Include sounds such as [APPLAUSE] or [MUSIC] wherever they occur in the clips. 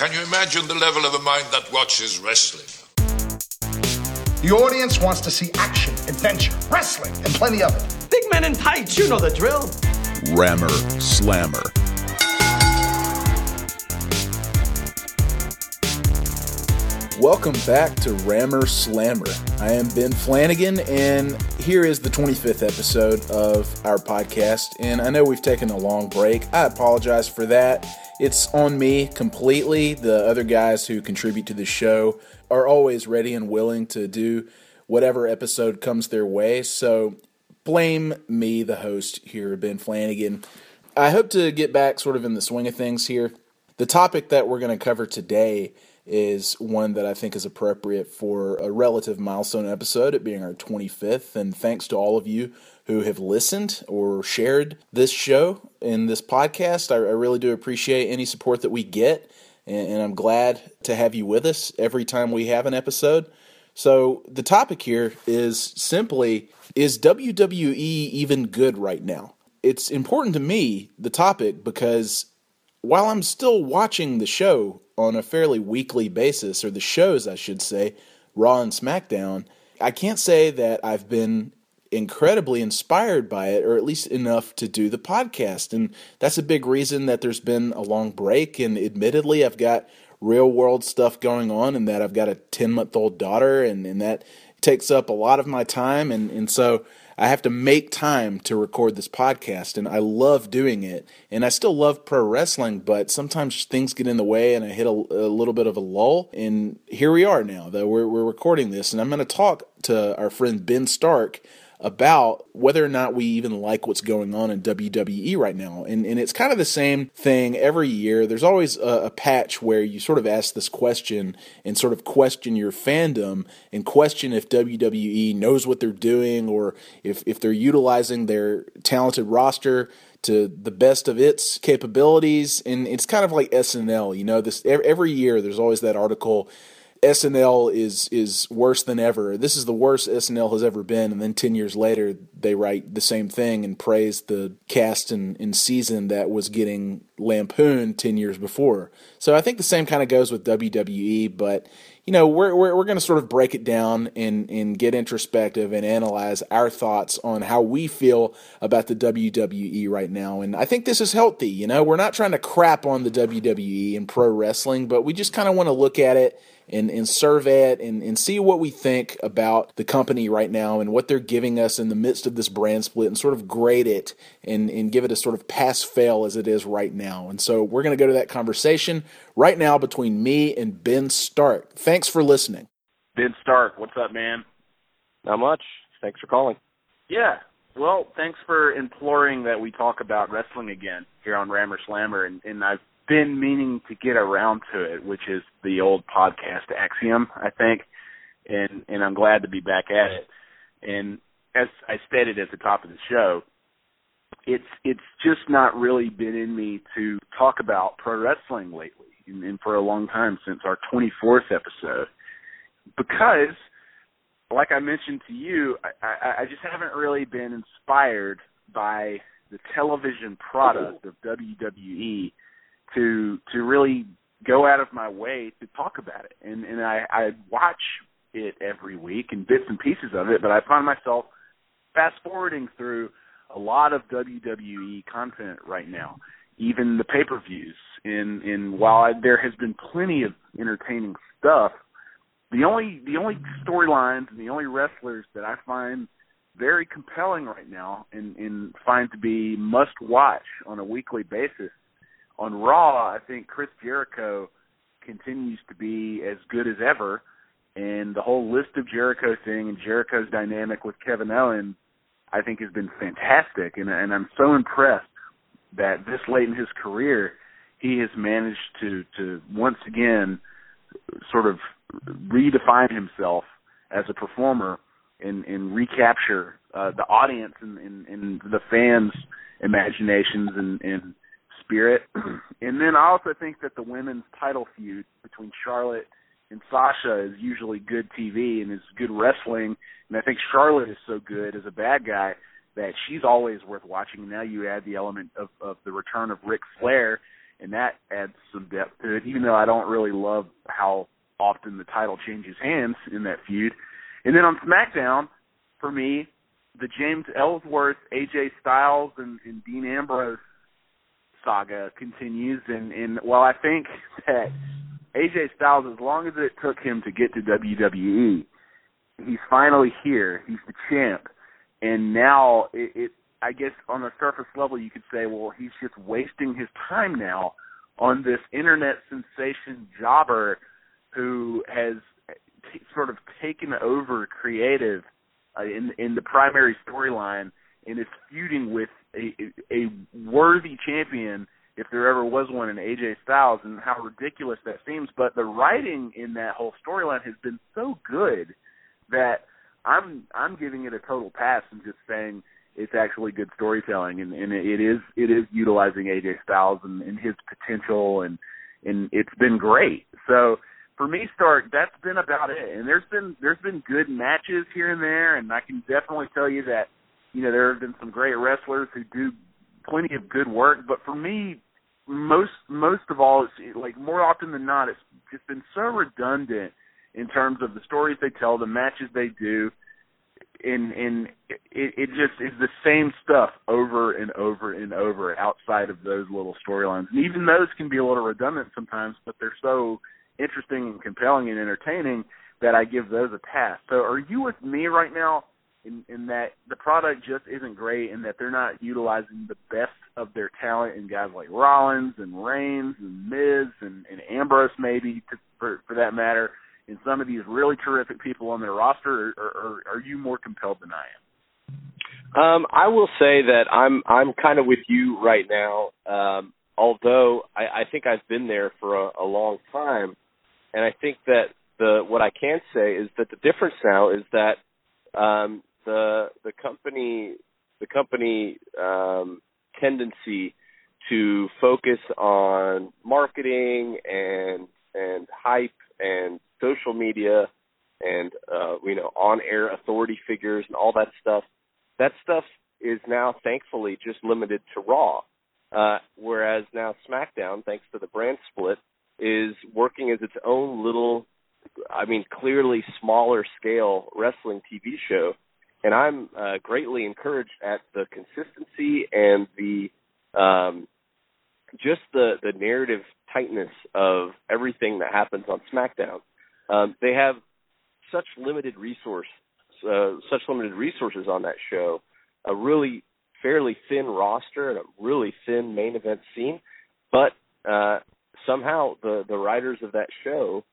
Can you imagine the level of a mind that watches wrestling? The audience wants to see action, adventure, wrestling, and plenty of it. Big men in tights, you know the drill. Rammer Slammer. Welcome back to Rammer Slammer. I am Ben Flanagan, and here is the 25th episode of our podcast. And I know we've taken a long break. I apologize for that. It's on me completely. The other guys who contribute to the show are always ready and willing to do whatever episode comes their way. So blame me, the host here, Ben Flanagan. I hope to get back sort of in the swing of things here. The topic that we're going to cover today is one that I think is appropriate for a relative milestone episode, it being our 25th. And thanks to all of you who have listened or shared this show in this podcast. I, I really do appreciate any support that we get. And, and I'm glad to have you with us every time we have an episode. So, the topic here is simply Is WWE even good right now? It's important to me, the topic, because while I'm still watching the show on a fairly weekly basis, or the shows, I should say, Raw and SmackDown, I can't say that I've been incredibly inspired by it, or at least enough to do the podcast. And that's a big reason that there's been a long break. And admittedly, I've got real world stuff going on, and that I've got a 10 month old daughter, and, and that takes up a lot of my time. And, and so I have to make time to record this podcast, and I love doing it. And I still love pro wrestling, but sometimes things get in the way, and I hit a, a little bit of a lull. And here we are now, though we're, we're recording this, and I'm going to talk to our friend Ben Stark about whether or not we even like what's going on in WWE right now. And, and it's kind of the same thing every year. There's always a, a, patch where you sort of ask this question and sort of question your fandom and question if WWE knows what they're doing or if, if they're utilizing their talented roster to the best of its capabilities. And it's kind of like SNL, you know, this every year there's always that article SNL is is worse than ever. This is the worst SNL has ever been. And then ten years later, they write the same thing and praise the cast and, and season that was getting lampooned ten years before. So I think the same kind of goes with WWE. But you know, we're we're, we're going to sort of break it down and and get introspective and analyze our thoughts on how we feel about the WWE right now. And I think this is healthy. You know, we're not trying to crap on the WWE and pro wrestling, but we just kind of want to look at it and, and survey it and, and see what we think about the company right now and what they're giving us in the midst of this brand split and sort of grade it and, and give it a sort of pass fail as it is right now. And so we're going to go to that conversation right now between me and Ben Stark. Thanks for listening. Ben Stark, what's up, man? Not much. Thanks for calling. Yeah. Well, thanks for imploring that we talk about wrestling again here on Rammer Slammer, and, and I've been meaning to get around to it, which is the old podcast Axiom, I think, and and I'm glad to be back at it. And as I stated at the top of the show, it's it's just not really been in me to talk about pro wrestling lately, and, and for a long time since our 24th episode, because, like I mentioned to you, I, I, I just haven't really been inspired by the television product of WWE to to really go out of my way to talk about it. And and I, I watch it every week and bits and pieces of it, but I find myself fast forwarding through a lot of WWE content right now, even the pay per views. And and while there has been plenty of entertaining stuff, the only the only storylines and the only wrestlers that I find very compelling right now and, and find to be must watch on a weekly basis on Raw, I think Chris Jericho continues to be as good as ever, and the whole list of Jericho thing and Jericho's dynamic with Kevin Owens, I think has been fantastic, and and I'm so impressed that this late in his career, he has managed to to once again sort of redefine himself as a performer and and recapture uh, the audience and, and, and the fans' imaginations and, and spirit. [CLEARS THROAT] and then I also think that the women's title feud between Charlotte and Sasha is usually good TV and is good wrestling. And I think Charlotte is so good as a bad guy that she's always worth watching. Now you add the element of, of the return of Ric Flair, and that adds some depth to it. Even though I don't really love how often the title changes hands in that feud. And then on SmackDown, for me, the James Ellsworth, AJ Styles, and, and Dean Ambrose saga continues. And, and while I think that AJ Styles, as long as it took him to get to WWE, he's finally here. He's the champ, and now it, it. I guess on the surface level, you could say, well, he's just wasting his time now on this internet sensation jobber who has t- sort of taken over creative uh, in in the primary storyline and is feuding with a a worthy champion if there ever was one in AJ Styles and how ridiculous that seems but the writing in that whole storyline has been so good that I'm I'm giving it a total pass and just saying it's actually good storytelling and, and it is it is utilizing AJ Styles and, and his potential and and it's been great. So for me, Stark, that's been about it. And there's been there's been good matches here and there, and I can definitely tell you that you know there have been some great wrestlers who do plenty of good work. But for me, most most of all, it's like more often than not, it's just been so redundant in terms of the stories they tell, the matches they do, and and it, it just is the same stuff over and over and over outside of those little storylines. And even those can be a little redundant sometimes, but they're so interesting and compelling and entertaining that I give those a pass. So are you with me right now in, in that the product just isn't great and that they're not utilizing the best of their talent in guys like Rollins and Reigns and Miz and, and Ambrose maybe to, for, for that matter and some of these really terrific people on their roster or, or, or are you more compelled than I am? Um, I will say that I'm I'm kind of with you right now. Um, although I, I think I've been there for a, a long time, and I think that the what I can say is that the difference now is that um, the the company the company um, tendency to focus on marketing and and hype and social media and uh, you know on air authority figures and all that stuff. That stuff is now thankfully just limited to Raw. Uh, whereas now SmackDown, thanks to the brand split, is working as its own little, I mean, clearly smaller scale wrestling TV show. And I'm uh, greatly encouraged at the consistency and the um, just the the narrative tightness of everything that happens on SmackDown. Um, they have such limited resource, uh, such limited resources on that show. A really fairly thin roster and a really thin main event scene, but uh, somehow the the writers of that show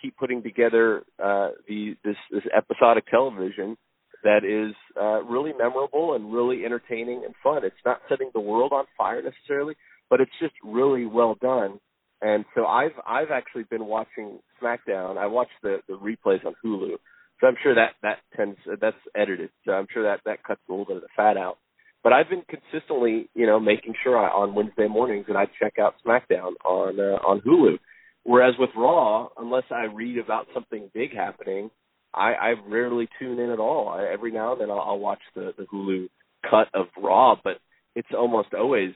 keep putting together uh, the this this episodic television that is uh, really memorable and really entertaining and fun. It's not setting the world on fire necessarily, but it's just really well done. And so I've I've actually been watching SmackDown. I watched the the replays on Hulu, so I'm sure that that tends that's edited. So I'm sure that that cuts a little bit of the fat out. But I've been consistently, you know, making sure I, on Wednesday mornings that I check out SmackDown on uh, on Hulu. Whereas with Raw, unless I read about something big happening, I, I rarely tune in at all. I, every now and then I'll, I'll watch the the Hulu cut of Raw, but it's almost always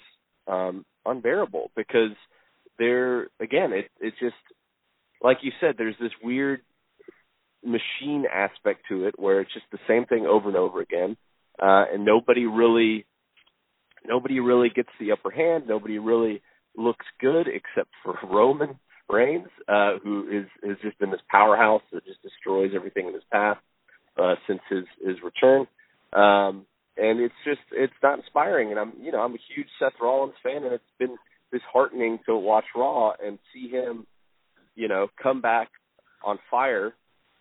um unbearable because there again it it's just like you said there's this weird machine aspect to it where it's just the same thing over and over again uh, and nobody really nobody really gets the upper hand. Nobody really looks good except for [LAUGHS] Roman Reigns, uh, who is has just been this powerhouse that just destroys everything in his path uh, since his his return. Um, and it's just it's not inspiring. And I'm you know I'm a huge Seth Rollins fan, and it's been disheartening to watch Raw and see him, you know, come back on fire,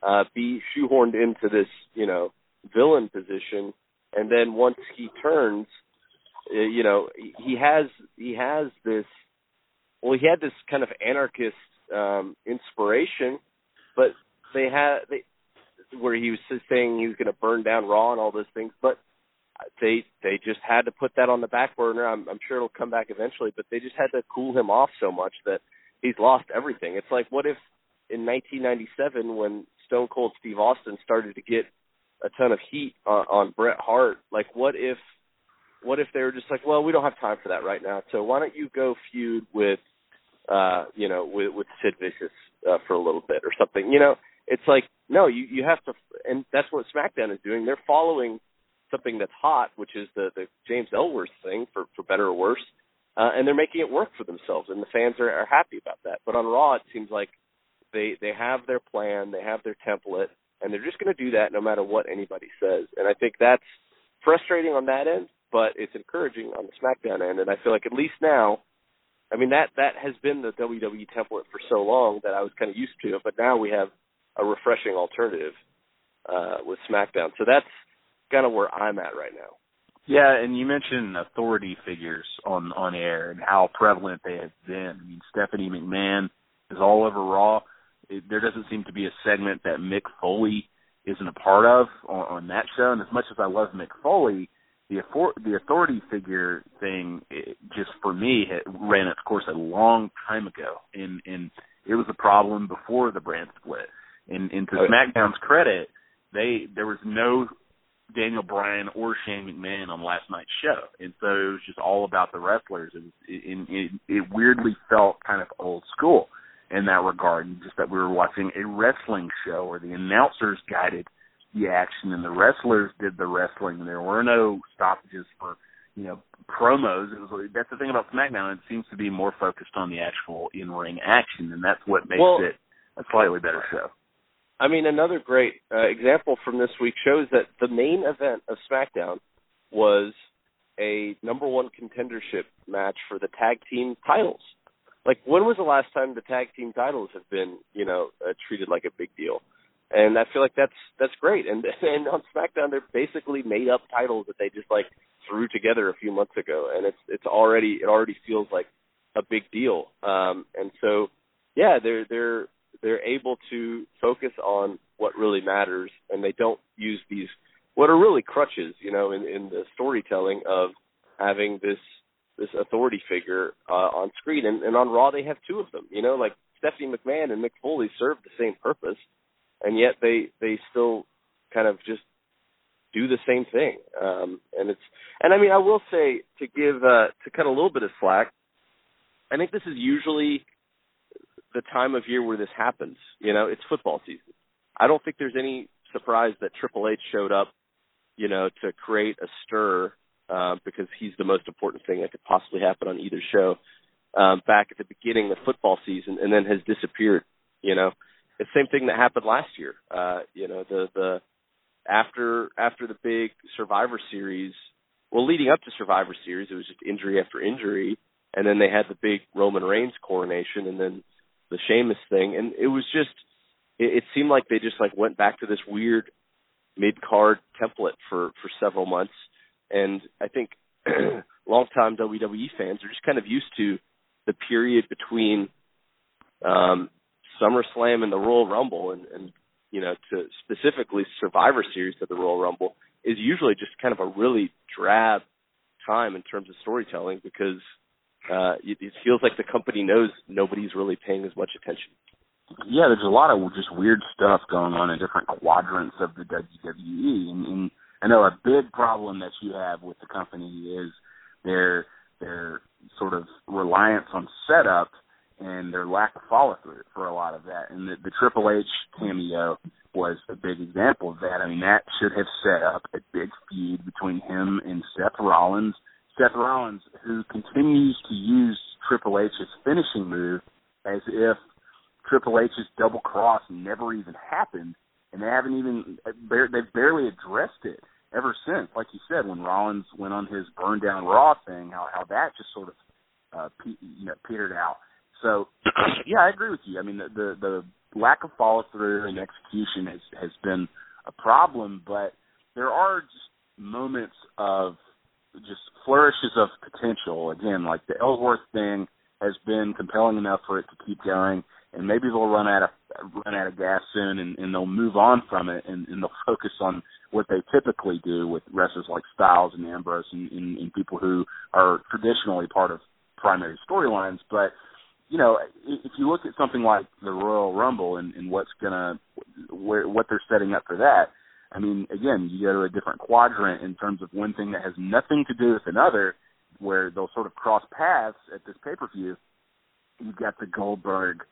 uh, be shoehorned into this you know villain position and then once he turns, uh, you know, he has he has this. Well, he had this kind of anarchist um inspiration, but they had they where he was saying he was going to burn down Raw and all those things, but they they just had to put that on the back burner. I'm, I'm sure it'll come back eventually, but they just had to cool him off so much that he's lost everything. It's like what if in 1997 when Stone Cold Steve Austin started to get a ton of heat on, on Bret Hart. Like, what if, what if they were just like, well, we don't have time for that right now. So why don't you go feud with uh, you know, with, with Sid Vicious uh, for a little bit or something. You know, it's like no, you you have to, and that's what SmackDown is doing. They're following something that's hot, which is the the James Ellsworth thing, for for better or worse, uh, and they're making it work for themselves, and the fans are, are happy about that. But on Raw, it seems like they they have their plan, they have their template, and they're just going to do that no matter what anybody says. And I think that's frustrating on that end, but it's encouraging on the SmackDown end. And I feel like at least now, I mean that that has been the WWE template for so long that I was kind of used to it, but now we have a refreshing alternative uh, with SmackDown. So that's kind of where I'm at right now. Yeah, and you mentioned authority figures on on air and how prevalent they have been. I mean, Stephanie McMahon is all over Raw. It, there doesn't seem to be a segment that Mick Foley isn't a part of on, on that show. And as much as I love Mick Foley, the the authority figure thing it, just for me it ran its course a long time ago, and and it was a problem before the brand split. And, and to oh, SmackDown's credit, they there was no Daniel Bryan or Shane McMahon on last night's show, and so it was just all about the wrestlers. It was it, it, it weirdly felt kind of old school in that regard, just that we were watching a wrestling show where the announcers guided the action and the wrestlers did the wrestling. There were no stoppages for you know promos. It was that's the thing about SmackDown. It seems to be more focused on the actual in ring action, and that's what makes well, it a slightly better show. I mean, another great uh, example from this week shows that the main event of SmackDown was a number one contendership match for the tag team titles. Like, when was the last time the tag team titles have been, you know, uh, treated like a big deal? And I feel like that's that's great. And [LAUGHS] and on SmackDown, they're basically made up titles that they just like threw together a few months ago, and it's it's already it already feels like a big deal. Um, and so, yeah, they're they're they're able to focus on what really matters and they don't use these what are really crutches, you know, in, in the storytelling of having this this authority figure uh, on screen. And, and on Raw they have two of them, you know, like Stephanie McMahon and Mick Foley serve the same purpose, and yet they they still kind of just do the same thing. Um, and it's and I mean I will say to give uh, to cut a little bit of slack. I think this is usually the time of year where this happens. You know, it's football season. I don't think there's any surprise that Triple H showed up, you know, to create a stir uh, because he's the most important thing that could possibly happen on either show um, back at the beginning of football season, and then has disappeared. You know, the same thing that happened last year. Uh, you know, the the after after the big Survivor Series, well, leading up to Survivor Series, it was just injury after injury, and then they had the big Roman Reigns coronation, and then the Sheamus thing, and it was just it, it seemed like they just like went back to this weird mid card template for for several months, and I think [CLEARS THROAT] longtime WWE fans are just kind of used to the period between um SummerSlam and the Royal Rumble, and and you know to specifically Survivor Series of the Royal Rumble is usually just kind of a really drab time in terms of storytelling because uh, it, it feels like the company knows nobody's really paying as much attention. Yeah, there's a lot of just weird stuff going on in different quadrants of the WWE, and, and I know a big problem that you have with the company is their their sort of reliance on setup and their lack of follow through for a lot of that. And the, the Triple H cameo was a big example of that. I mean, that should have set up a big feud between him and Seth Rollins Seth Rollins, who continues to use Triple H's finishing move as if Triple H's double cross never even happened, and they haven't even they've barely addressed it ever since. Like you said, when Rollins went on his burn down Raw thing, how how that just sort of uh, you know petered out. So [CLEARS THROAT] yeah, I agree with you. I mean, the the, the lack of follow through and execution has has been a problem, but there are just moments of just flourishes of potential. Again, like the Ellsworth thing has been compelling enough for it to keep going, and maybe they'll run out of run out of gas soon, and, and they'll move on from it, and, and they'll focus on what they typically do with wrestlers like Styles and Ambrose, and, and, and people who are traditionally part of primary storylines. But you know, if you look at something like the Royal Rumble and, and what's gonna where, what they're setting up for that I mean, again, you go to a different quadrant in terms of one thing that has nothing to do with another, where they'll sort of cross paths at this pay per view. you've got the Goldberg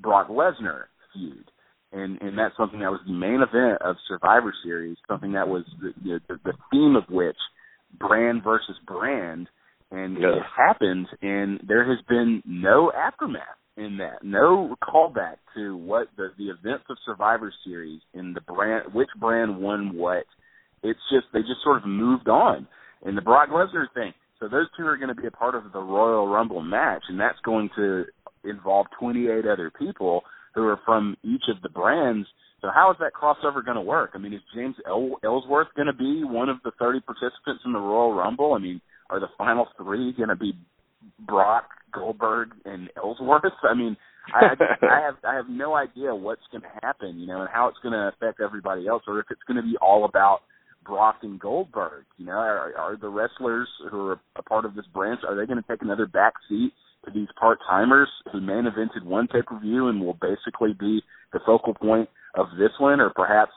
Brock Lesnar feud. And and that's something that was the main event of Survivor Series, something that was the you know, the, the theme of which brand versus brand, and Yeah. it happened, and there has been no aftermath in that, no callback to what the the events of Survivor Series and the brand, which brand won what. It's just they just sort of moved on, and the Brock Lesnar thing. So those two are going to be a part of the Royal Rumble match, and that's going to involve 28 other people who are from each of the brands. So how is that crossover going to work? I mean, is James El- Ellsworth going to be one of the 30 participants in the Royal Rumble? I mean, are the final three going to be Brock, Goldberg, and Ellsworth? I mean, I, I have I have no idea what's going to happen, you know, and how it's going to affect everybody else, or if it's going to be all about Brock and Goldberg. You know, are, are the wrestlers who are a part of this branch are they going to take another back seat to these part timers who main evented one pay per view and will basically be the focal point of this one, or perhaps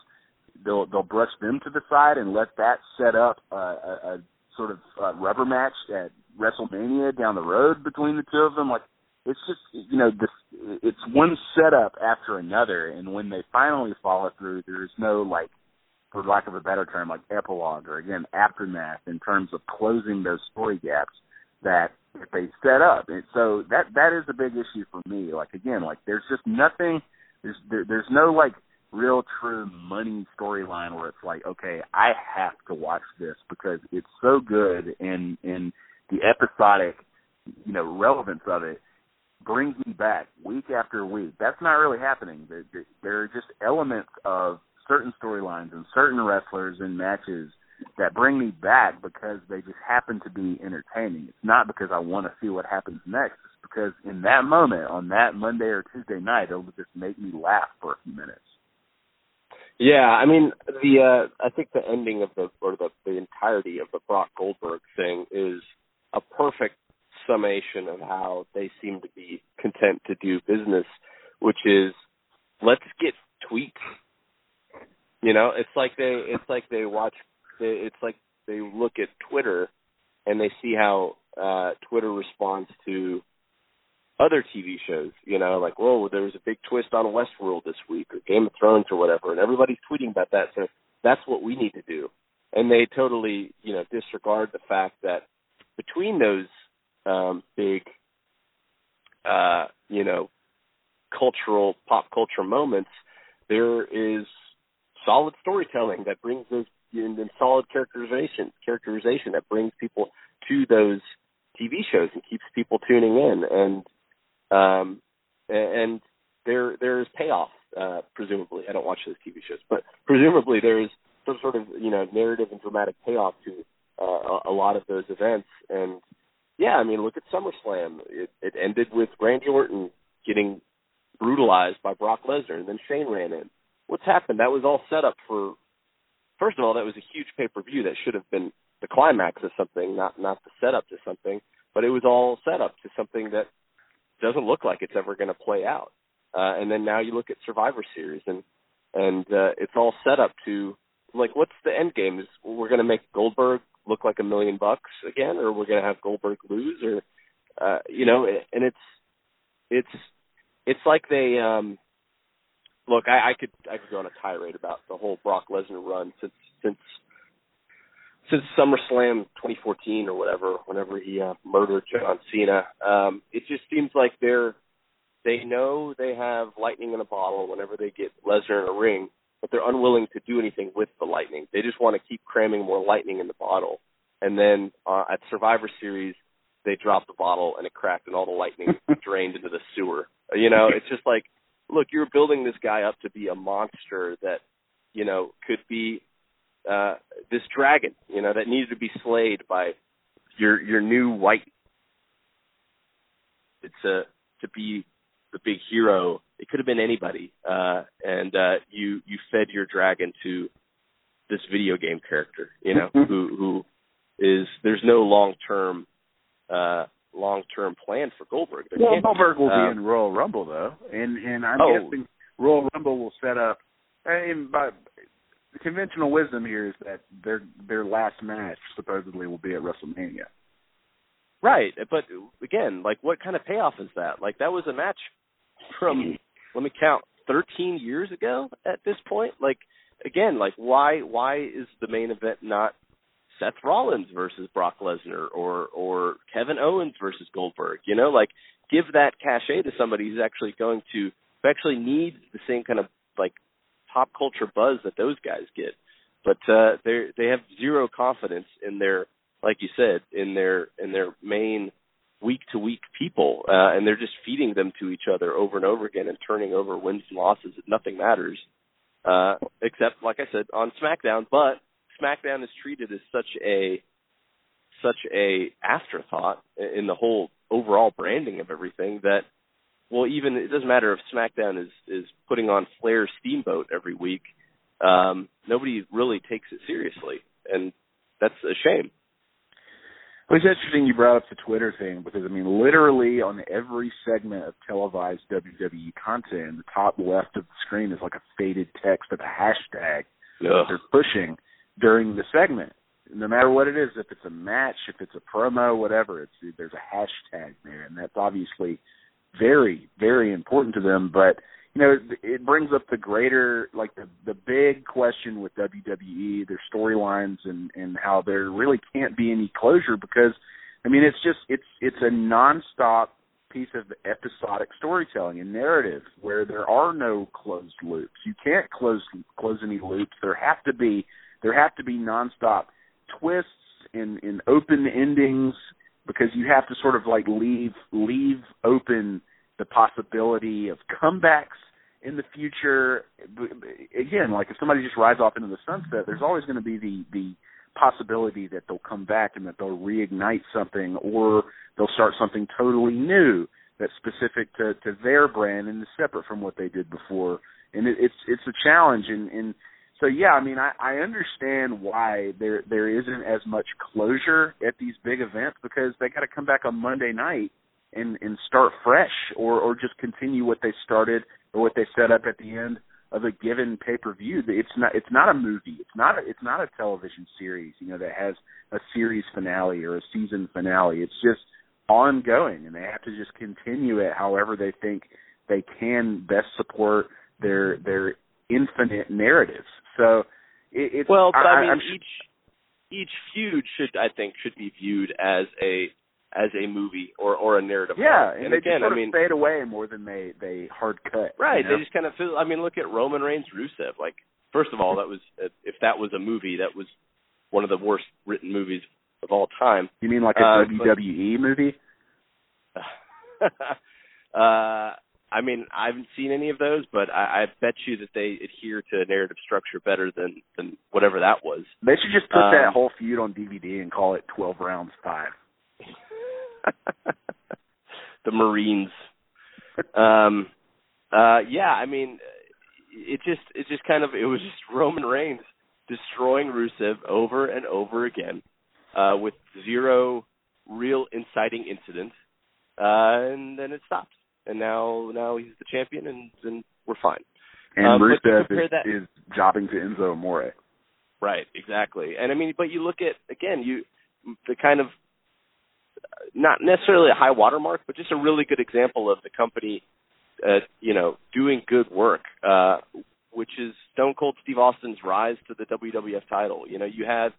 they'll they'll brush them to the side and let that set up a, a, a sort of uh rubber match at WrestleMania down the road between the two of them. Like it's just you know this it's one setup after another, and when they finally follow through, there's no like for lack of a better term, like epilogue or again aftermath in terms of closing those story gaps that they set up. And so that that is a big issue for me. Like again, like there's just nothing. There's there, there's no like real true money storyline where it's like, okay, I have to watch this because it's so good and and the episodic, you know, relevance of it brings me back week after week. That's not really happening. There, are just elements of certain storylines and certain wrestlers and matches that bring me back because they just happen to be entertaining. It's not because I want to see what happens next. It's because in that moment, on that Monday or Tuesday night, it'll just make me laugh for a few minutes. Yeah, I mean the uh I think the ending of the or the the entirety of the Brock Goldberg thing is a perfect summation of how they seem to be content to do business, which is let's get tweets. You know, it's like they it's like they watch it's like they look at Twitter and they see how uh Twitter responds to other TV shows, you know, like, whoa, there was a big twist on Westworld this week or Game of Thrones or whatever, and everybody's tweeting about that. So that's what we need to do. And they totally, you know, disregard the fact that between those um, big, uh, you know, cultural pop culture moments, there is solid storytelling that brings those and, and solid characterization characterization that brings people to those TV shows and keeps people tuning in and um and there there is payoff uh presumably. I don't watch those TV shows but presumably there is some sort of you know narrative and dramatic payoff to uh, a, lot of those events. And yeah I mean look at SummerSlam. It, it ended with Randy Orton getting brutalized by Brock Lesnar and then Shane ran in. What's happened? That was all set up for first of all that was a huge pay per view that should have been the climax of something not not the setup to something but it was all set up to something that doesn't look like it's ever going to play out. Uh, and then now you look at Survivor Series, and and uh, it's all set up to like, what's the end game? Is we're going to make Goldberg look like a million bucks again, or we're going to have Goldberg lose, or uh, you know? And it's it's it's like they um, look. I, I could I could go on a tirade about the whole Brock Lesnar run since since since SummerSlam 2014 or whatever, whenever he uh, murdered John Cena, um, it just seems like they're they know they have lightning in a bottle whenever they get Lesnar in a ring, but they're unwilling to do anything with the lightning. They just want to keep cramming more lightning in the bottle, and then uh, at Survivor Series they dropped the bottle and it cracked and all the lightning [LAUGHS] drained into the sewer. You know, it's just like, look, you're building this guy up to be a monster that you know could be uh this dragon, you know, that needed to be slayed by your your new white it's a to be the big hero. It could have been anybody. Uh and uh you you fed your dragon to this video game character, you know, who who is there's no long term uh long term plan for Goldberg. There Well. Goldberg will Um, be in Royal Rumble though, and and I'm Oh. guessing Royal Rumble will set up. And by the conventional wisdom here is that their their last match supposedly will be at WrestleMania. Right, but again, like what kind of payoff is that? Like that was a match from let me count 13 years ago at this point. Like again, like why why is the main event not Seth Rollins versus Brock Lesnar or or Kevin Owens versus Goldberg? You know, like give that cachet to somebody who's actually going to who actually needs the same kind of like pop culture buzz that those guys get. But uh they they have zero confidence in their like you said in their in their main week to week people uh and they're just feeding them to each other over and over again and turning over wins and losses nothing matters uh except like I said on SmackDown but SmackDown is treated as such a such a afterthought in the whole overall branding of everything that well even it doesn't matter if SmackDown is is putting on Flair Steamboat every week um nobody really takes it seriously and that's a shame well, it's interesting you brought up the Twitter thing because I mean, literally on every segment of televised WWE content, the top left of the screen is like a faded text of a hashtag that they're pushing during the segment. No matter what it is, if it's a match, if it's a promo, whatever, it's there's a hashtag there, and that's obviously very, very important to them. But you know, it brings up the greater, like the the big question with WWE, their storylines, and and how there really can't be any closure because, I mean, it's just it's it's a nonstop piece of episodic storytelling and narrative where there are no closed loops. You can't close close any loops. There have to be there have to be nonstop twists and and open endings because you have to sort of like leave leave open the possibility of comebacks in the future. Again, like if somebody just rides off into the sunset, there's always going to be the the possibility that they'll come back and that they'll reignite something, or they'll start something totally new that's specific to to their brand and is separate from what they did before. And it, it's it's a challenge, and and so yeah, I mean, I, I understand why there there isn't as much closure at these big events because they got to come back on Monday night and and start fresh, or or just continue what they started or what they set up at the end of a given pay per view. It's not it's not a movie. It's not a, it's not a television series. You know that has a series finale or a season finale. It's just ongoing, and they have to just continue it however they think they can best support their their infinite narratives. So it, it's well, I, I mean I'm, each each feud should I think should be viewed as a as a movie or or a narrative. Yeah, arc. and, and they again, just sort I mean, fade away more than they they hard cut. right? You know? They just kind of feel. I mean, look at Roman Reigns, Rusev. Like, first of all, that was if that was a movie, that was one of the worst written movies of all time. You mean like a Uh, WWE movie? [LAUGHS] uh, I mean, I haven't seen any of those, but I, I bet you that they adhere to a narrative structure better than than whatever that was. They should just put Um, that whole feud on DVD and call it Twelve Rounds Five. [LAUGHS] the Marines. Um, uh, yeah, I mean, it just it just kind of it was just Roman Reigns destroying Rusev over and over again uh, with zero real inciting incident, uh, and then it stopped. And now now he's the champion, and, and we're fine. And Um, Rusev is, that- is jobbing to Enzo Amore. Right, exactly. And I mean, but you look at again, you the kind of not necessarily a high watermark, but just a really good example of the company, uh, you know, doing good work, uh, which is Stone Cold Steve Austin's rise to the WWF title. You know, you have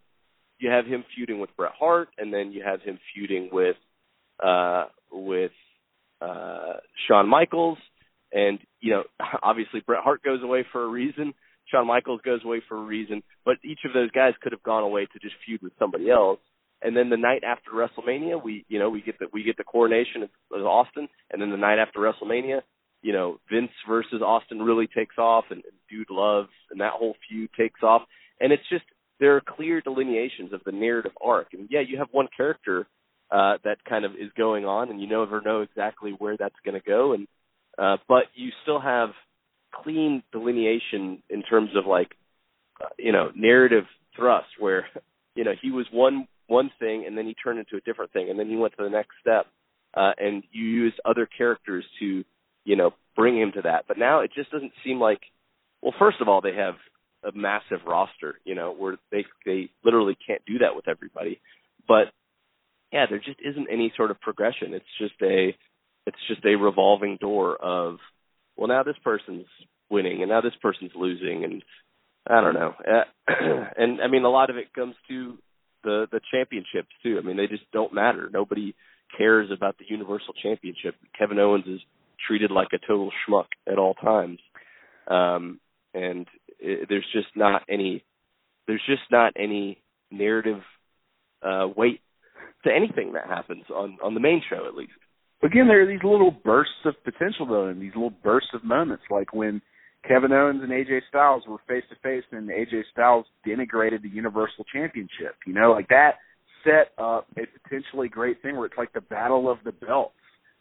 you have him feuding with Bret Hart, and then you have him feuding with uh, with uh, Shawn Michaels, and you know, [LAUGHS] obviously Bret Hart goes away for a reason. Shawn Michaels goes away for a reason, but each of those guys could have gone away to just feud with somebody else. And then the night after WrestleMania, we you know we get the we get the coronation of, Austin, and then the night after WrestleMania, you know Vince versus Austin really takes off, and, and Dude Loves, and that whole feud takes off, and it's just there are clear delineations of the narrative arc. And yeah, you have one character uh, that kind of is going on, and you never know exactly where that's going to go, and uh, but you still have clean delineation in terms of like uh, you know narrative thrust where you know he was one one thing and then he turned into a different thing and then he went to the next step. Uh and you used other characters to you know bring him to that. But now it just doesn't seem like well first of all they have a massive roster you know where they they literally can't do that with everybody. But yeah, there just isn't any sort of progression. It's just a it's just a revolving door of well now this person's winning and now this person's losing and I don't know. Uh, [CLEARS THROAT] and I mean a lot of it comes to the the championships too. I mean they just don't matter. Nobody cares about the Universal Championship. Kevin Owens is treated like a total schmuck at all times. Um and it, there's just not any there's just not any narrative uh weight to anything that happens on on the main show at least. Again, there are these little bursts of potential though, and these little bursts of moments, like when Kevin Owens and AJ Styles were face to face, and AJ Styles denigrated the Universal Championship. You know, like that set up a potentially great thing where it's like the battle of the belts.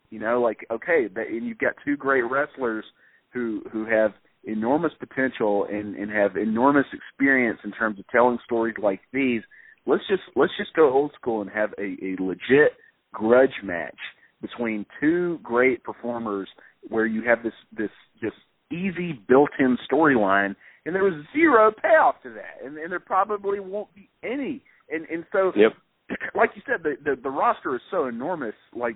You know, like okay, and you've got two great wrestlers who who have enormous potential and and have enormous experience in terms of telling stories like these let's just let's just go old school and have a, a legit grudge match between two great performers where you have this this just easy built-in storyline and there was zero payoff to that and, and there probably won't be any and and so yep. [CLEARS THROAT] like you said the, the the roster is so enormous like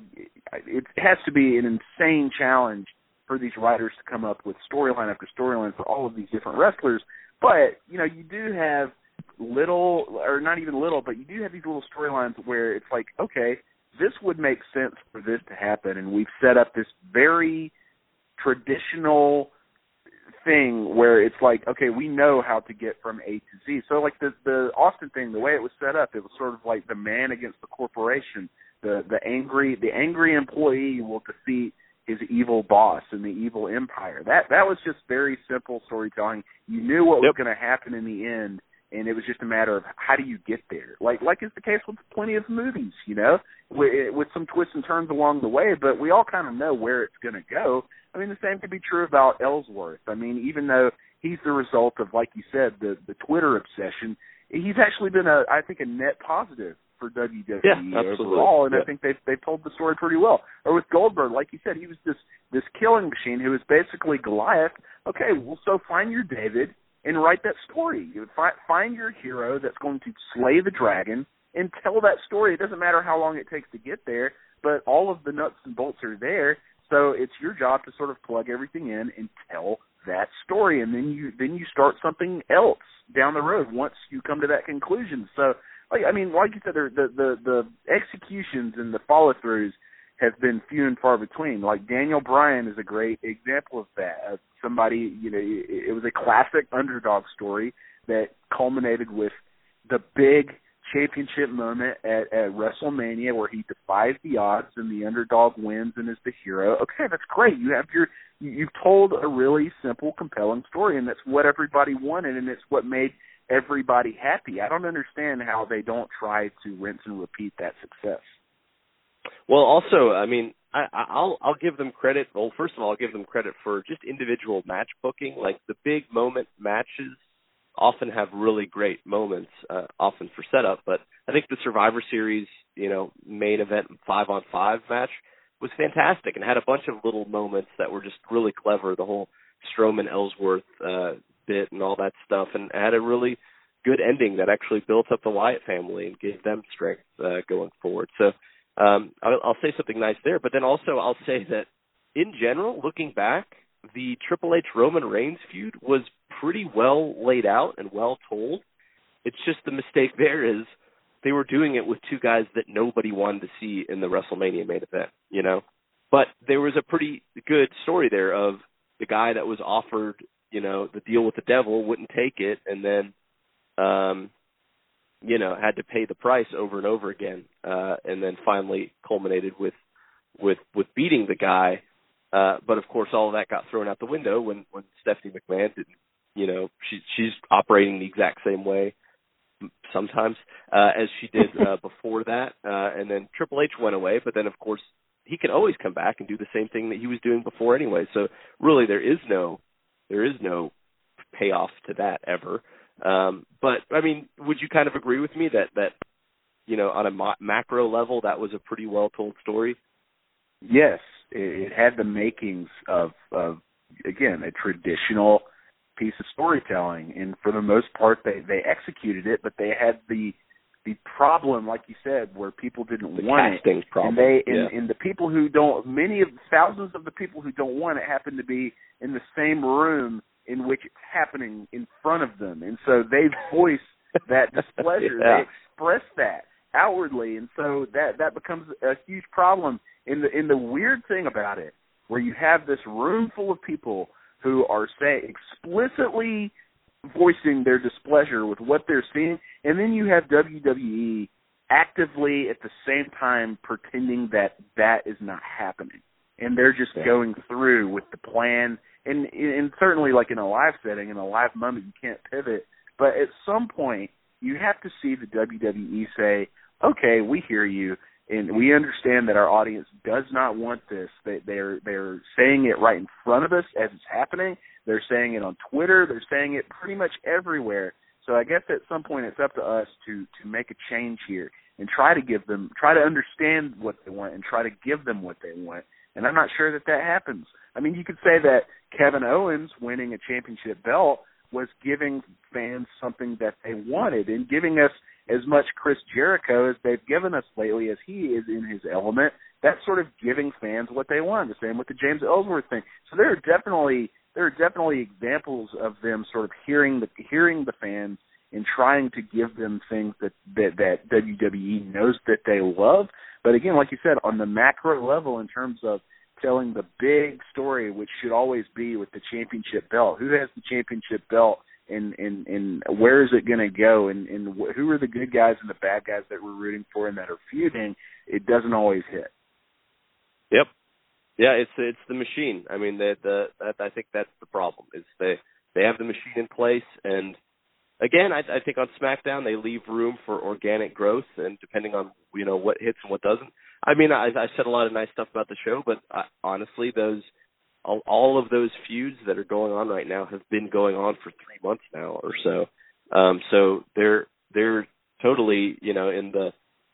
it has to be an insane challenge for these writers to come up with storyline after storyline for all of these different wrestlers but you know you do have little or not even little, but you do have these little storylines where it's like, okay, this would make sense for this to happen, and we've set up this very traditional thing where it's like, okay, we know how to get from A to Z. So like the the Austin thing, the way it was set up, it was sort of like the man against the corporation. The the angry the angry employee will defeat his evil boss and the evil empire. That that was just very simple storytelling. You knew what yep. was going to happen in the end, and it was just a matter of how do you get there. Like like is the case with plenty of movies, you know, with, with some twists and turns along the way, but we all kind of know where it's going to go. I mean, the same could be true about Ellsworth. I mean, even though he's the result of, like you said, the the Twitter obsession, he's actually been a I think a net positive for WWE yeah, overall, and yeah. I think they've they've told the story pretty well. Or with Goldberg, like you said, he was this this killing machine who was basically Goliath. Okay, well, so find your David and write that story. You find, find your hero that's going to slay the dragon and tell that story. It doesn't matter how long it takes to get there, but all of the nuts and bolts are there. So it's your job to sort of plug everything in and tell that story, and then you then you start something else down the road once you come to that conclusion. So, like I mean, like you said, the the the executions and the follow throughs have been few and far between. Like Daniel Bryan is a great example of that. Uh, somebody, you know, it, it was a classic underdog story that culminated with the big championship moment at, at WrestleMania where he defies the odds and the underdog wins and is the hero. Okay, that's great. You have your you've told a really simple, compelling story, and that's what everybody wanted, and it's what made everybody happy. I don't understand how they don't try to rinse and repeat that success. Well, also, I mean, I, I'll I'll give them credit. Well, first of all, I'll give them credit for just individual match booking. Like the big moment matches often have really great moments, uh, often for setup. But I think the Survivor Series, you know, main event five on five match was fantastic and had a bunch of little moments that were just really clever. The whole Strowman Ellsworth uh, bit and all that stuff, and had a really good ending that actually built up the Wyatt family and gave them strength uh, going forward. So um, I'll, I'll say something nice there, but then also I'll say that in general, looking back, the Triple H Roman Reigns feud was pretty well laid out and well told. It's just the mistake there is they were doing it with two guys that nobody wanted to see in the WrestleMania main event, you know. But there was a pretty good story there of the guy that was offered, you know, the deal with the devil wouldn't take it and then um you know had to pay the price over and over again uh and then finally culminated with with with beating the guy. Uh but of course all of that got thrown out the window when when Stephanie McMahon didn't you know she she's operating the exact same way sometimes uh as she did uh [LAUGHS] before that uh and then Triple H went away but then of course he can always come back and do the same thing that he was doing before anyway. So really there is no there is no payoff to that ever um, but I mean, would you kind of agree with me that that you know on a ma- macro level that was a pretty well told story? Yes, it, it had the makings of of again a traditional piece of storytelling, and for the most part they they executed it, but they had the the problem, like you said, where people didn't the want it, problem. and they and, yeah. and the people who don't, many of thousands of the people who don't want it happen to be in the same room in which it's happening in front of them, and so they voice that [LAUGHS] displeasure. Yeah. They express that outwardly, and so that that becomes a huge problem. In the in the weird thing about it, where you have this room full of people who are say explicitly voicing their displeasure with what they're seeing, and then you have WWE actively at the same time pretending that that is not happening, and they're just Yeah. going through with the plan. And and certainly, like in a live setting, in a live moment, you can't pivot. But at some point, you have to see the WWE say, "Okay, we hear you." And we understand that our audience does not want this. They, they're they're saying it right in front of us as it's happening. They're saying it on Twitter. They're saying it pretty much everywhere. So I guess at some point it's up to us to to make a change here and try to give them try to understand what they want and try to give them what they want. And I'm not sure that that happens. I mean, you could say that Kevin Owens winning a championship belt was giving fans something that they wanted and giving us as much Chris Jericho as they've given us lately as he is in his element. That's sort of giving fans what they want. The same with the James Ellsworth thing. So there are definitely there are definitely examples of them sort of hearing the hearing the fans and trying to give them things that that, that WWE knows that they love. But again, like you said, on the macro level, in terms of telling the big story, which should always be with the championship belt. Who has the championship belt, and and and where is it going to go, and and wh- who are the good guys and the bad guys that we're rooting for and that are feuding? It doesn't always hit. Yep. Yeah, it's it's the machine. I mean, the the that, I think that's the problem. Is they they have the machine in place, and again, I, I think on SmackDown they leave room for organic growth, and depending on you know what hits and what doesn't. I mean, I, I said a lot of nice stuff about the show, but I, honestly, those all, of those feuds that are going on right now have been going on for three months now or so. Um, so they're they're totally you know in the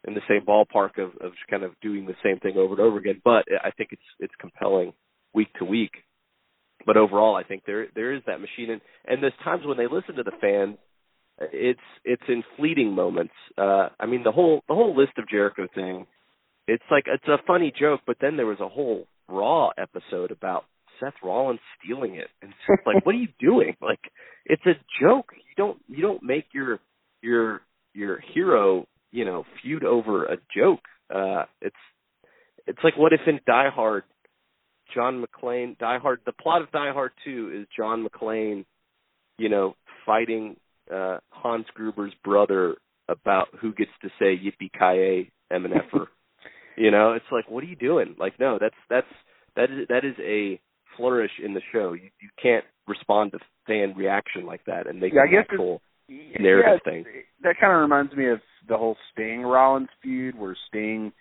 in the same ballpark of, of kind of doing the same thing over and over again. But I think it's it's compelling week to week. But overall, I think there there is that machine, and and there's times when they listen to the fans. It's it's in fleeting moments. Uh, I mean, the whole the whole list of Jericho thing. It's like it's a funny joke, but then there was a whole Raw episode about Seth Rollins stealing it, and it's like, what are you doing? Like, it's a joke. You don't you don't make your your your hero you know feud over a joke. Uh, it's it's like what if in Die Hard, John McClane, Die Hard, the plot of Die Hard Two is John McClane, you know, fighting uh, Hans Gruber's brother about who gets to say yippee ki yay MNFer. [LAUGHS] you know, it's like what are you doing? Like no, that's that's that is that is a flourish in the show. You you can't respond to fan reaction like that and make Yeah, an guess actual Yeah, narrative thing. That kind of reminds me of the whole Sting Rollins feud, where Sting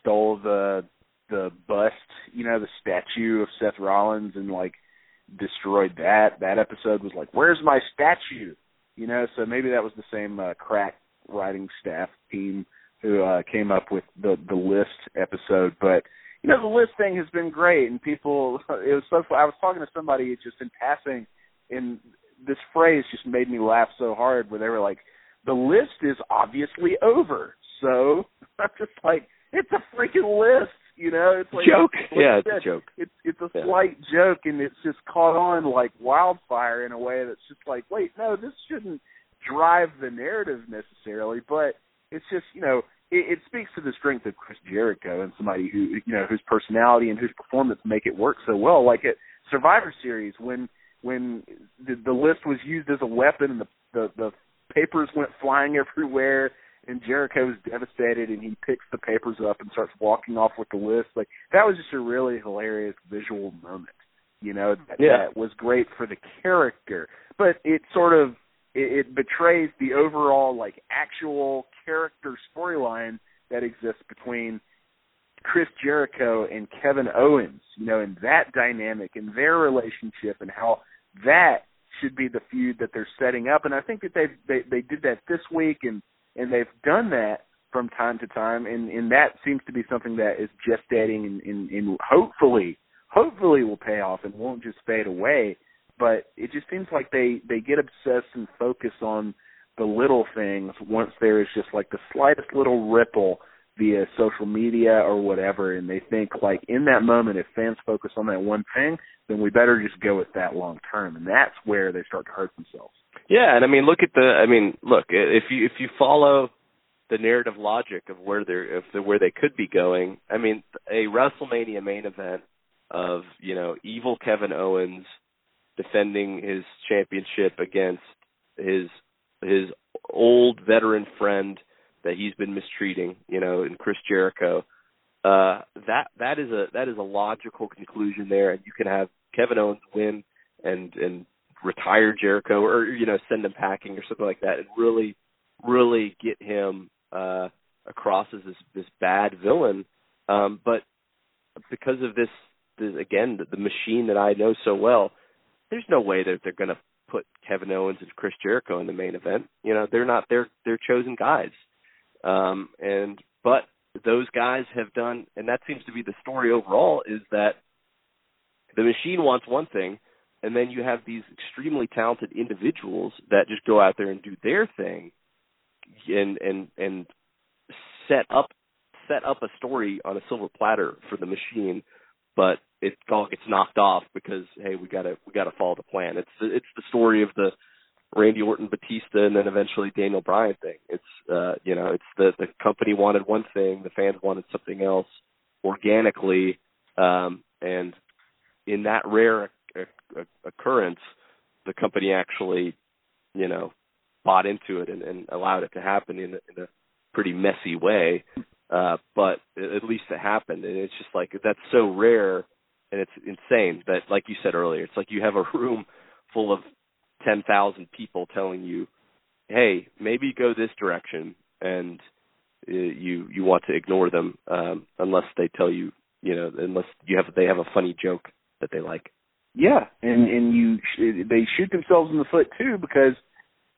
stole the the bust, you know, the statue of Seth Rollins, and like destroyed that. That episode was like, "Where's my statue?" You know, so maybe that was the same uh, crack writing staff team who uh, came up with the the list episode, but. You know the list thing has been great, and people. [LAUGHS] It was so. I was talking to somebody just in passing, and this phrase just made me laugh so hard where they were like, the list is obviously over. So [LAUGHS] I'm just like, it's a freaking list, know? It's like joke. like Yeah, you it's a joke. It's it's a Yeah. slight joke and it's just caught on like wildfire in a way that's just like, wait, no, this shouldn't drive the narrative necessarily, but it's just, you know, it, it speaks to the strength of Chris Jericho and somebody who you know whose personality and whose performance make it work so well. Like at Survivor Series when when the, the list was used as a weapon and the, the the papers went flying [LAUGHS] everywhere and Jericho is devastated and he picks the papers up and starts walking off with the list like that was just a really hilarious visual moment you know that, Yeah. that was great for the character but it sort of it, it betrays the overall like actual character storyline that exists between Chris Jericho and Kevin Owens, you know, and that dynamic and their relationship and how that should be the feud that they're setting up. And I think that they they they did that this week and and they've done that from time to time and and that seems to be something that is gestating and, and, and hopefully hopefully will pay off and won't just fade away. But it just seems like they they get obsessed and focus on the little things once there is just like the slightest little ripple via social media or whatever and they think like in that moment if fans focus on that one thing then we better just go with that long term and that's where they start to hurt themselves. Yeah and i mean look at the i mean look if you if you follow the narrative logic of where they're if the, where they could be going i mean a wrestlemania main event of you know evil kevin owens defending his championship against his his old veteran friend that he's been mistreating, you know, in Chris Jericho. Uh, that that is a that is a logical conclusion there, and you can have Kevin Owens win and and retire Jericho, or you know, send him packing or something like that, and really really get him uh, across as this this bad villain. Um, but because of this, this again, the, the machine that I know so well, there's no way that they're going to put Kevin Owens and Chris Jericho in the main event. You know, they're not they're they're chosen guys. Um, and but those guys have done, and that seems to be the story overall, is that the machine wants one thing, and then you have these extremely talented individuals that just go out there and do their thing, and and and set up set up a story on a silver platter for the machine, but it all gets knocked off because hey, we gotta we gotta follow the plan. It's the, it's the story of the Randy Orton, Batista, and then eventually Daniel Bryan thing. It's uh, you know, it's the the company wanted one thing, the fans wanted something else organically, um, and in that rare occurrence, the company actually, you know, bought into it and, and allowed it to happen in, in a pretty messy way. Uh, but at least it happened, and it's just like that's so rare, and it's insane that, like you said earlier, it's like you have a [LAUGHS] room full of 10,000 people telling you, "Hey, maybe go this direction," and uh, you you want to ignore them um, unless they tell you, you know, unless you have they have a funny joke that they like. Yeah, and and you sh- they shoot themselves in the foot too because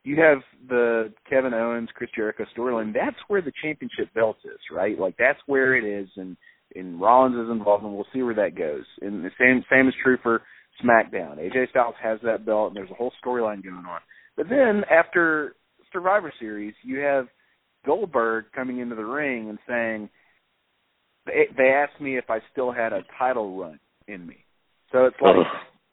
you have the Kevin Owens Chris Jericho storyline. That's where the championship belt is, right? Like that's where it is, and and Rollins is involved, and we'll see where that goes. And the same same is true for SmackDown. AJ Styles has that belt, and there's a whole storyline going on. But then after Survivor Series, you have Goldberg coming into the ring and saying they, they asked me if I still had a title run in me. So it's like,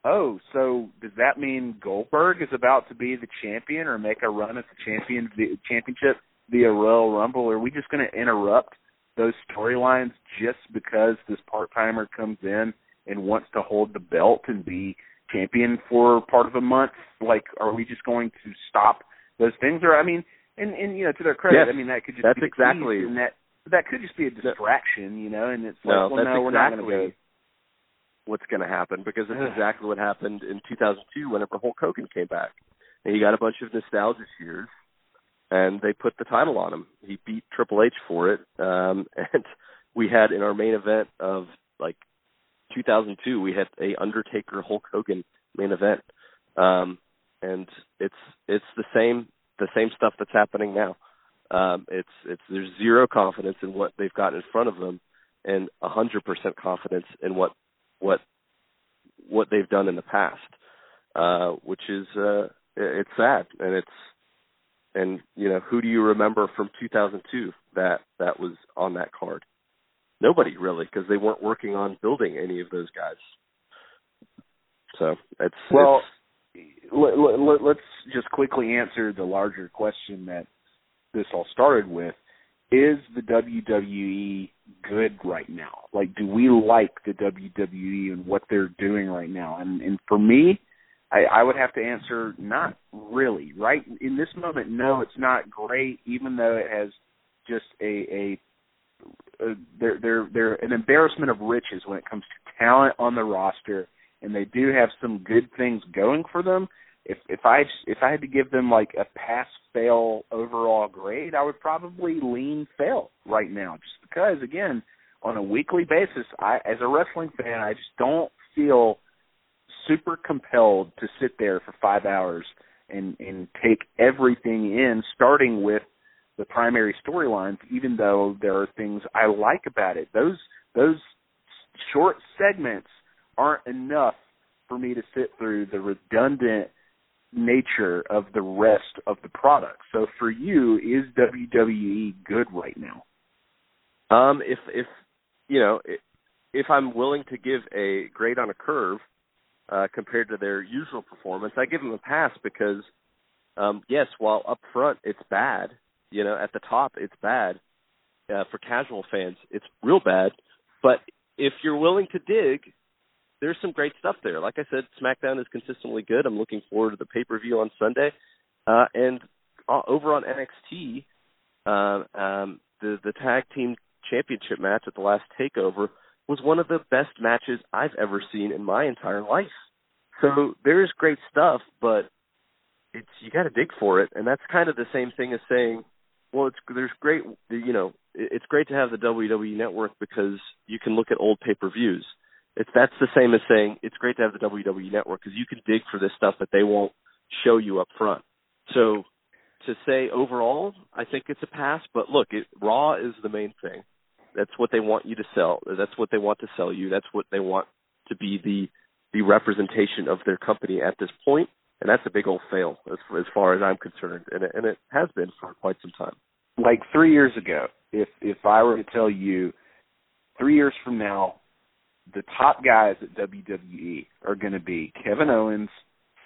oh, so does that mean Goldberg is about to be the champion or make a run at the champion championship via Royal Rumble? Are we just going to interrupt those storylines just because this part timer comes in and wants to hold the belt and be champion for part of a month? Like, are we just going to stop those things? Or I mean, and and you know, to their credit, yes, I mean that could just that's be exactly and that that could just be a distraction, you know. And it's like, well, no, we're exactly not going to. What's going to happen because it's exactly what happened in 2002 whenever Hulk Hogan came back. And he got a bunch of nostalgia cheers, and they put the title on him. He beat Triple H for it, um, [LAUGHS] and we had in our main event of 2002, we had a Undertaker Hulk Hogan main event, um, and it's it's the same the same stuff that's happening now. Um, it's it's there's zero confidence in what they've got in front of them, and hundred percent confidence in what what what they've done in the past, uh, which is uh, it's sad and it's and you know who do you remember from 2002 that that was on that card? Nobody really, because they weren't working on building any of those guys. So it's well. It's, let, let, let's just quickly answer the larger question that this all started with. Is the WWE good right now? Like, do we like the WWE and what they're doing right now? And and for me, I, I would have to answer not really. Right in this moment, no, it's not great. Even though it has just a a, a they're they're they're an embarrassment of riches when it comes to talent on the roster, and they do have some good things going for them. If if I if I had to give them like a pass fail overall grade, I would probably lean fail right now, just because again on a weekly basis, I as a wrestling fan, I just don't feel super compelled to sit there for five hours and and take everything in, starting with the primary storylines. Even though there are things I like about it, those those short segments aren't enough for me to sit through the redundant nature of the rest of the product. So for you, is WWE good right now? Um, if if you know if I'm willing to give a grade on a curve uh, compared to their usual performance, I give them a pass because um, yes, while up front it's bad, you know, at the top it's bad uh, for casual fans, it's real bad. But if you're willing to dig, there's some great stuff there. Like I said, SmackDown is consistently good. I'm looking forward to the pay per view on Sunday, uh, and uh, over on NXT, uh, um, the the tag team championship match at the last takeover was one of the best matches I've ever seen in my entire life. So there is great stuff, but it's you got to dig for it, and that's kind of the same thing as saying, well, it's there's great, you know, it's great to have the WWE Network because you can look at old pay per views. It's that's the same as saying it's great to have the WWE Network because you can dig for this stuff that they won't show you up front. So to say overall, I think it's a pass. But look, it, Raw is the main thing. That's what they want you to sell. That's what they want to sell you. That's what they want to be the the representation of their company at this point, and that's a big old fail as as far as I'm concerned, and it, and it has been for quite some time. Like three years ago, if if I were to tell you, three years from now, the top guys at WWE are going to be Kevin Owens,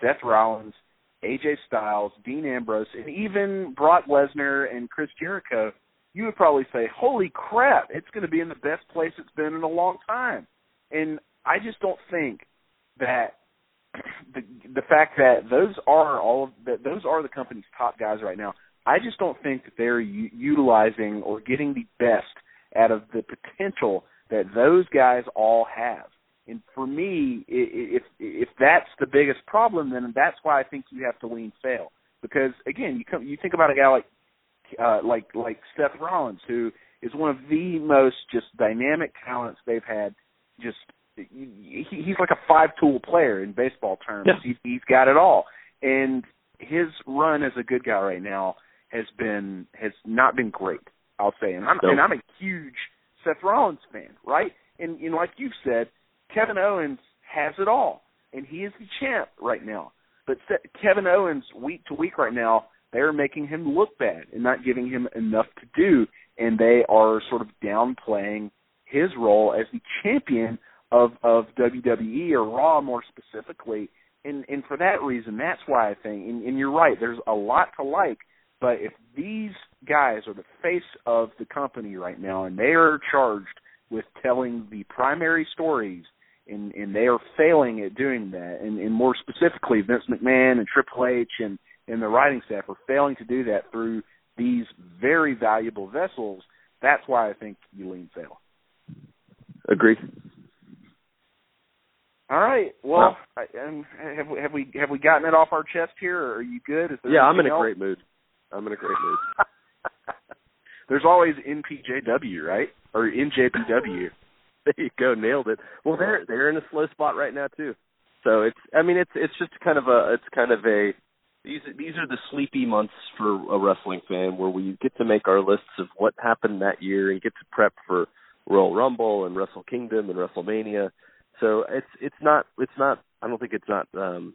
Seth Rollins, AJ Styles, Dean Ambrose, and even Brock Lesnar and Chris Jericho, you would probably say, "Holy crap! It's going to be in the best place it's been in a long time." And I just don't think that the the fact that those are all of that those are the company's top guys right now. I just don't think that they're u- utilizing or getting the best out of the potential that those guys all have. And for me, if if that's the biggest problem, then that's why I think you have to lean fail. Because again, you come you think about a guy like uh, like like Seth Rollins, who is one of the most just dynamic talents they've had. Just he, he's like a five tool player in baseball terms. Yeah. He, he's got it all, and his run as a good guy right now has been has not been great. I'll say, and I'm and I'm a huge Seth Rollins fan, right? And and like you've said, Kevin Owens has it all, and he is the champ right now. But Se- Kevin Owens, week to week right now, they're making him look bad and not giving him enough to do, and they are sort of downplaying his role as the champion of of WWE or Raw more specifically. And and for that reason, that's why I think. And, and you're right. There's a lot to like, but if these guys are the face of the company right now, and they are charged with telling the primary stories, and and they are failing at doing that, and, and more specifically, Vince McMahon and Triple H and and the writing staff are failing to do that through these very valuable vessels. That's why I think you lean fail. Agree. All right. Well, I, um, have we have we have we gotten it off our chest here, or are you good? Is there Yeah, I'm in a else? great mood. I'm in a great mood. [LAUGHS] There's always NPJW, right? Or NJPW. [LAUGHS] there you go, nailed it. Well, they're they're in a slow spot right now too. So it's I mean it's it's just kind of a it's kind of a these these are the sleepy months for a wrestling fan where we get to make our lists of what happened that year and get to prep for Royal Rumble and Wrestle Kingdom and WrestleMania. So it's it's not it's not I don't think it's not um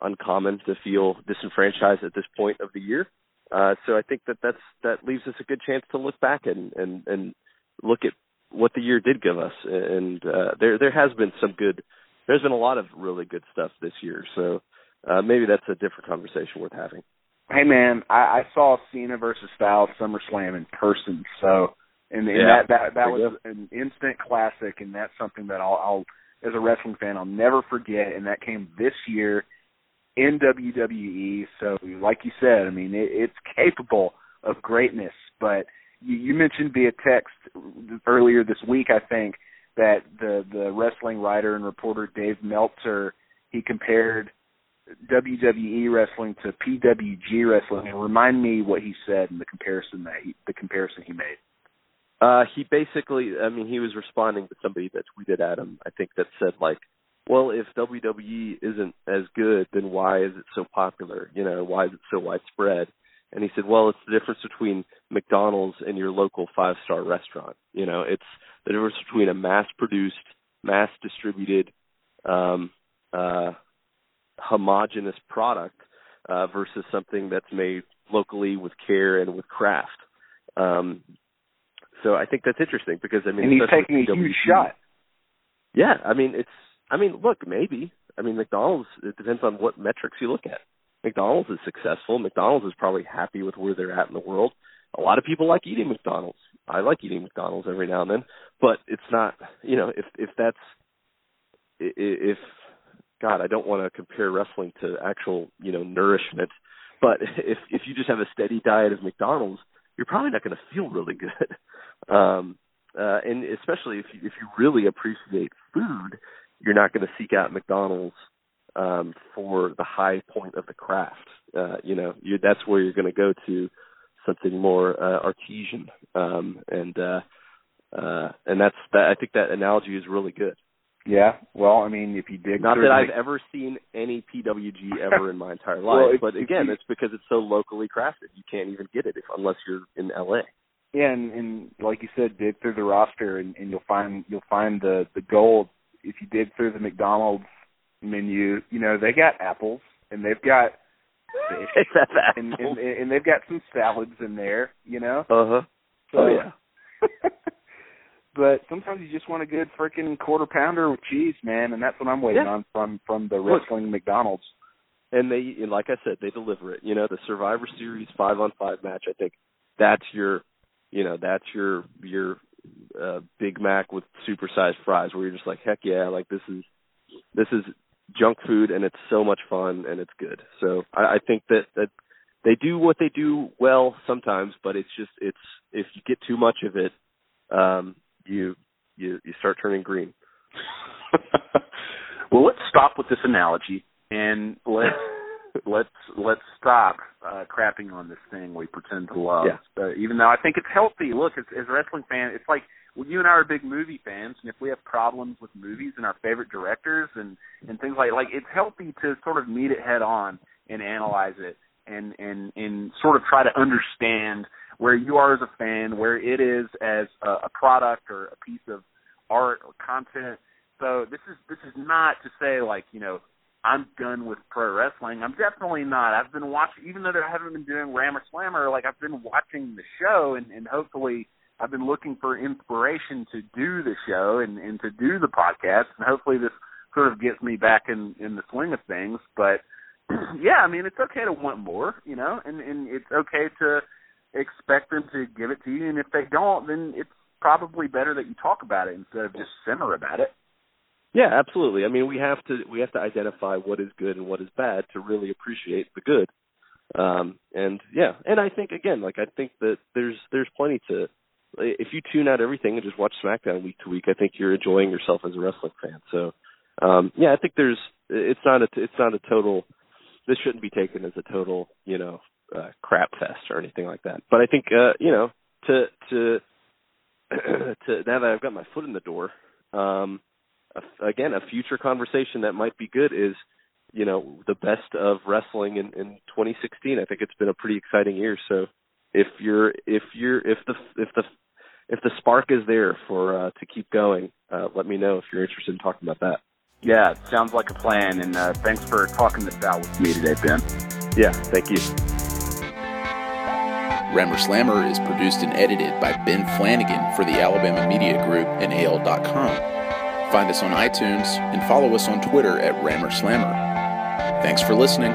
uncommon to feel disenfranchised at this point of the year. Uh so I think that that's that leaves us a good chance to look back and and and look at what the year did give us and uh there there has been some good there's been a lot of really good stuff this year. So uh maybe that's a different conversation worth having. Hey man, I, I saw Cena versus Styles SummerSlam in person, so and, and Yeah, that that that was an instant classic, and that's something that I'll, I'll as a wrestling fan I'll never forget. And that came this year in WWE. So like you said, I mean it, it's capable of greatness. But you, you mentioned via text earlier this week, I think that the the wrestling writer and reporter Dave Meltzer he compared WWE wrestling to PWG wrestling. And remind me what he said in the comparison that he, the comparison he made. Uh, he basically, I mean, he was responding to somebody that tweeted at him. I think that said like, "Well, if WWE isn't as good, then why is it so popular? You know, why is it so widespread?" And he said, "Well, it's the difference between McDonald's and your local five-star restaurant. You know, it's the difference between a mass-produced, mass-distributed, um, uh, homogenous product uh, versus something that's made locally with care and with craft. Um, so I think that's interesting because I mean, and he's taking a huge shot. Yeah, I mean it's. I mean, look, maybe. I mean, McDonald's. It depends on what metrics you look at. McDonald's is successful. McDonald's is probably happy with where they're at in the world. A lot of people like eating McDonald's. I like eating McDonald's every now and then, but it's not. You know, if if that's if God, I don't want to compare wrestling to actual you know nourishment, but [LAUGHS] if if you just have a steady diet of McDonald's, you're probably not going to feel really good. [LAUGHS] Um, uh, and especially if you if you really appreciate food, you're not going to seek out McDonald's um, for the high point of the craft. Uh, you know, you, that's where you're going to go to something more uh, artesian, um, and uh, uh, and that's that. I think that analogy is really good. Yeah, well, I mean, if you dig, not that I've ever seen any PWG [LAUGHS] ever in my entire life, well, but again, it's because it's so locally crafted. You can't even get it if unless you're in LA. Yeah, and, and like you said, dig through the roster, and, and you'll find you'll find the the gold. If you dig through the McDonald's menu, you know they got apples and they've got fish, and, and and they've got some salads in there. You know. Uh huh. So, oh yeah. [LAUGHS] but sometimes you just want a good freaking quarter pounder with cheese, man, and that's what I'm waiting yeah. on from from the wrestling Look, McDonald's. And they, and like I said, they deliver it. You know, the Survivor Series five on five match. I think that's your, you know, that's your your uh, Big Mac with supersized fries, where you're just like, heck yeah, like this is this is junk food and it's so much fun and it's good. So I, I think that that they do what they do well sometimes, but it's just it's if you get too much of it, um, you you you start turning green. [LAUGHS] well, let's stop with this analogy and let's let's let's stop uh crapping on this thing we pretend to love. Yeah. Uh, even though I think it's healthy. Look, as, as a wrestling fan, it's like well, you and I are big movie fans, and if we have problems with movies and our favorite directors and and things like like it's healthy to sort of meet it head on and analyze it and and and sort of try to understand where you are as a fan, where it is as a, a product or a piece of art or content. So this is this is not to say like you know I'm done with pro wrestling. I'm definitely not. I've been watching, even though I haven't been doing Rammer Slammer. Like I've been watching the show, and, and hopefully I've been looking for inspiration to do the show and, and to do the podcast, and hopefully this sort of gets me back in in the swing of things. But [CLEARS THROAT] yeah, I mean it's okay to want more, you know, and and it's okay to expect them to give it to you, and if they don't, then it's probably better that you talk about it instead of just simmer about it. Yeah, absolutely. I mean, we have to we have to identify what is good and what is bad to really appreciate the good. Um and yeah, and I think again, like I think that there's there's plenty to if you tune out everything and just watch SmackDown week to week, I think you're enjoying yourself as a wrestling fan. So, um yeah, I think there's it's not a it's not a total this shouldn't be taken as a total, you know, uh, crap fest or anything like that. But I think uh, you know, to to [CLEARS THROAT] to now that I've got my foot in the door, um a, again, a future conversation that might be good is, you know, the best of wrestling in, in 2016. I think it's been a pretty exciting year. So if you're if you're if the if the if the spark is there for uh, to keep going, uh, let me know if you're interested in talking about that. Yeah, sounds like a plan. And uh, thanks for talking this out with me today, Ben. Yeah, thank you. Rammer Slammer is produced and edited by Ben Flanagan for the Alabama Media Group and AL.com. Find us on iTunes and follow us on Twitter at Rammer Slammer. Thanks for listening.